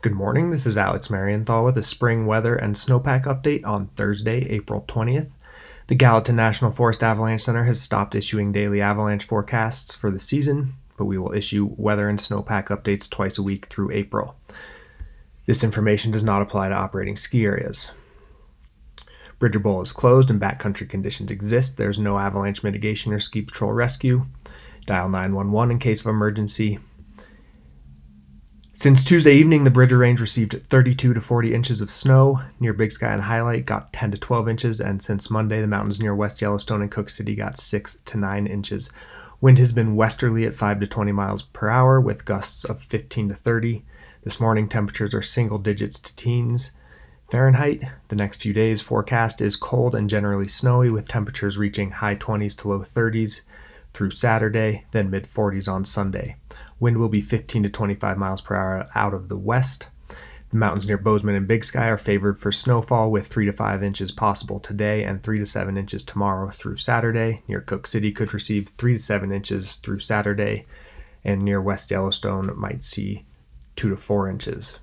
Good morning, this is Alex Marienthal with a spring weather and snowpack update on Thursday, April 20th. The Gallatin National Forest Avalanche Center has stopped issuing daily avalanche forecasts for the season, but we will issue weather and snowpack updates twice a week through April. This information does not apply to operating ski areas. Bridger Bowl is closed and backcountry conditions exist. There's no avalanche mitigation or ski patrol rescue. Dial 911 in case of emergency. Since Tuesday evening, the Bridger Range received 32 to 40 inches of snow. Near Big Sky and Hyalite got 10 to 12 inches, and since Monday, the mountains near West Yellowstone and Cooke City got 6 to 9 inches. Wind has been westerly at 5 to 20 miles per hour with gusts of 15 to 30. This morning, temperatures are single digits to teens. Fahrenheit. The next few days forecast is cold and generally snowy with temperatures reaching high 20s to low 30s through Saturday, then mid 40s on Sunday. Wind will be 15 to 25 miles per hour out of the west. The mountains near Bozeman and Big Sky are favored for snowfall with 3 to 5 inches possible today and 3 to 7 inches tomorrow through Saturday. Near Cooke City could receive 3 to 7 inches through Saturday, and near West Yellowstone might see 2 to 4 inches.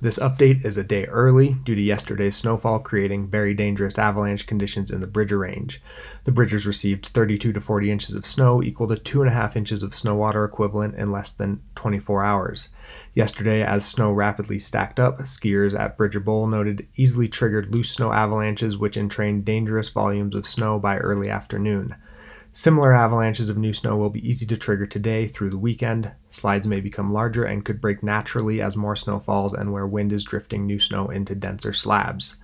This update is a day early due to yesterday's snowfall creating very dangerous avalanche conditions in the Bridger Range. The Bridgers received 32 to 40 inches of snow, equal to 2.5 inches of snow water equivalent in less than 24 hours. Yesterday, as snow rapidly stacked up, skiers at Bridger Bowl noted easily triggered loose snow avalanches, which entrained dangerous volumes of snow by early afternoon. Similar avalanches of new snow will be easy to trigger today through the weekend. Slides may become larger and could break naturally as more snow falls and where wind is drifting new snow into denser slabs.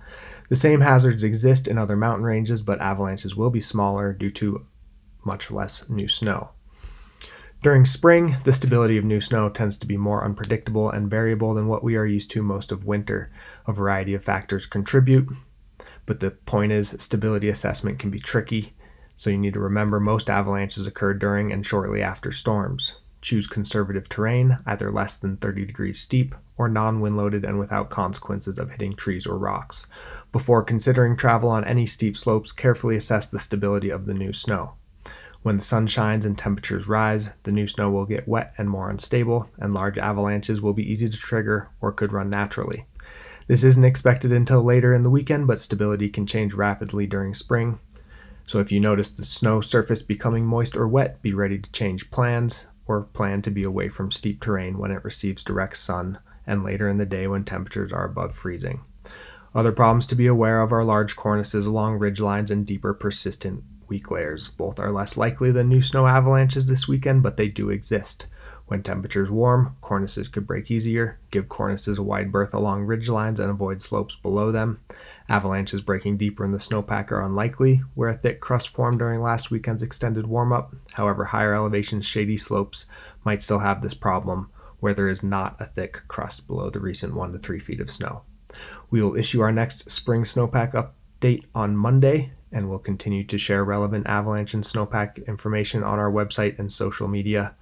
The same hazards exist in other mountain ranges, but avalanches will be smaller due to much less new snow. During spring, the stability of new snow tends to be more unpredictable and variable than what we are used to most of winter. A variety of factors contribute, but the point is, stability assessment can be tricky. So you need to remember most avalanches occur during and shortly after storms. Choose conservative terrain, either less than 30 degrees steep or non wind loaded and without consequences of hitting trees or rocks. Before considering travel on any steep slopes, carefully assess the stability of the new snow. When the sun shines and temperatures rise, the new snow will get wet and more unstable, and large avalanches will be easy to trigger or could run naturally. This isn't expected until later in the weekend, but stability can change rapidly during spring, so if you notice the snow surface becoming moist or wet, be ready to change plans or plan to be away from steep terrain when it receives direct sun and later in the day when temperatures are above freezing. Other problems to be aware of are large cornices along ridge lines and deeper persistent weak layers. Both are less likely than new snow avalanches this weekend, but they do exist. When temperatures warm, cornices could break easier. Give cornices a wide berth along ridge lines and avoid slopes below them. Avalanches breaking deeper in the snowpack are unlikely, where a thick crust formed during last weekend's extended warm up. However, higher elevations, shady slopes might still have this problem, where there is not a thick crust below the recent 1 to 3 feet of snow. We will issue our next spring snowpack update on Monday, and we'll continue to share relevant avalanche and snowpack information on our website and social media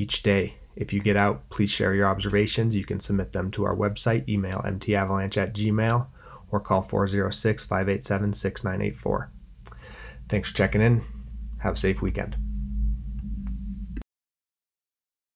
each day. If you get out, please share your observations. You can submit them to our website, email mtavalanche at gmail, or call 406 587 6984. Thanks for checking in. Have a safe weekend.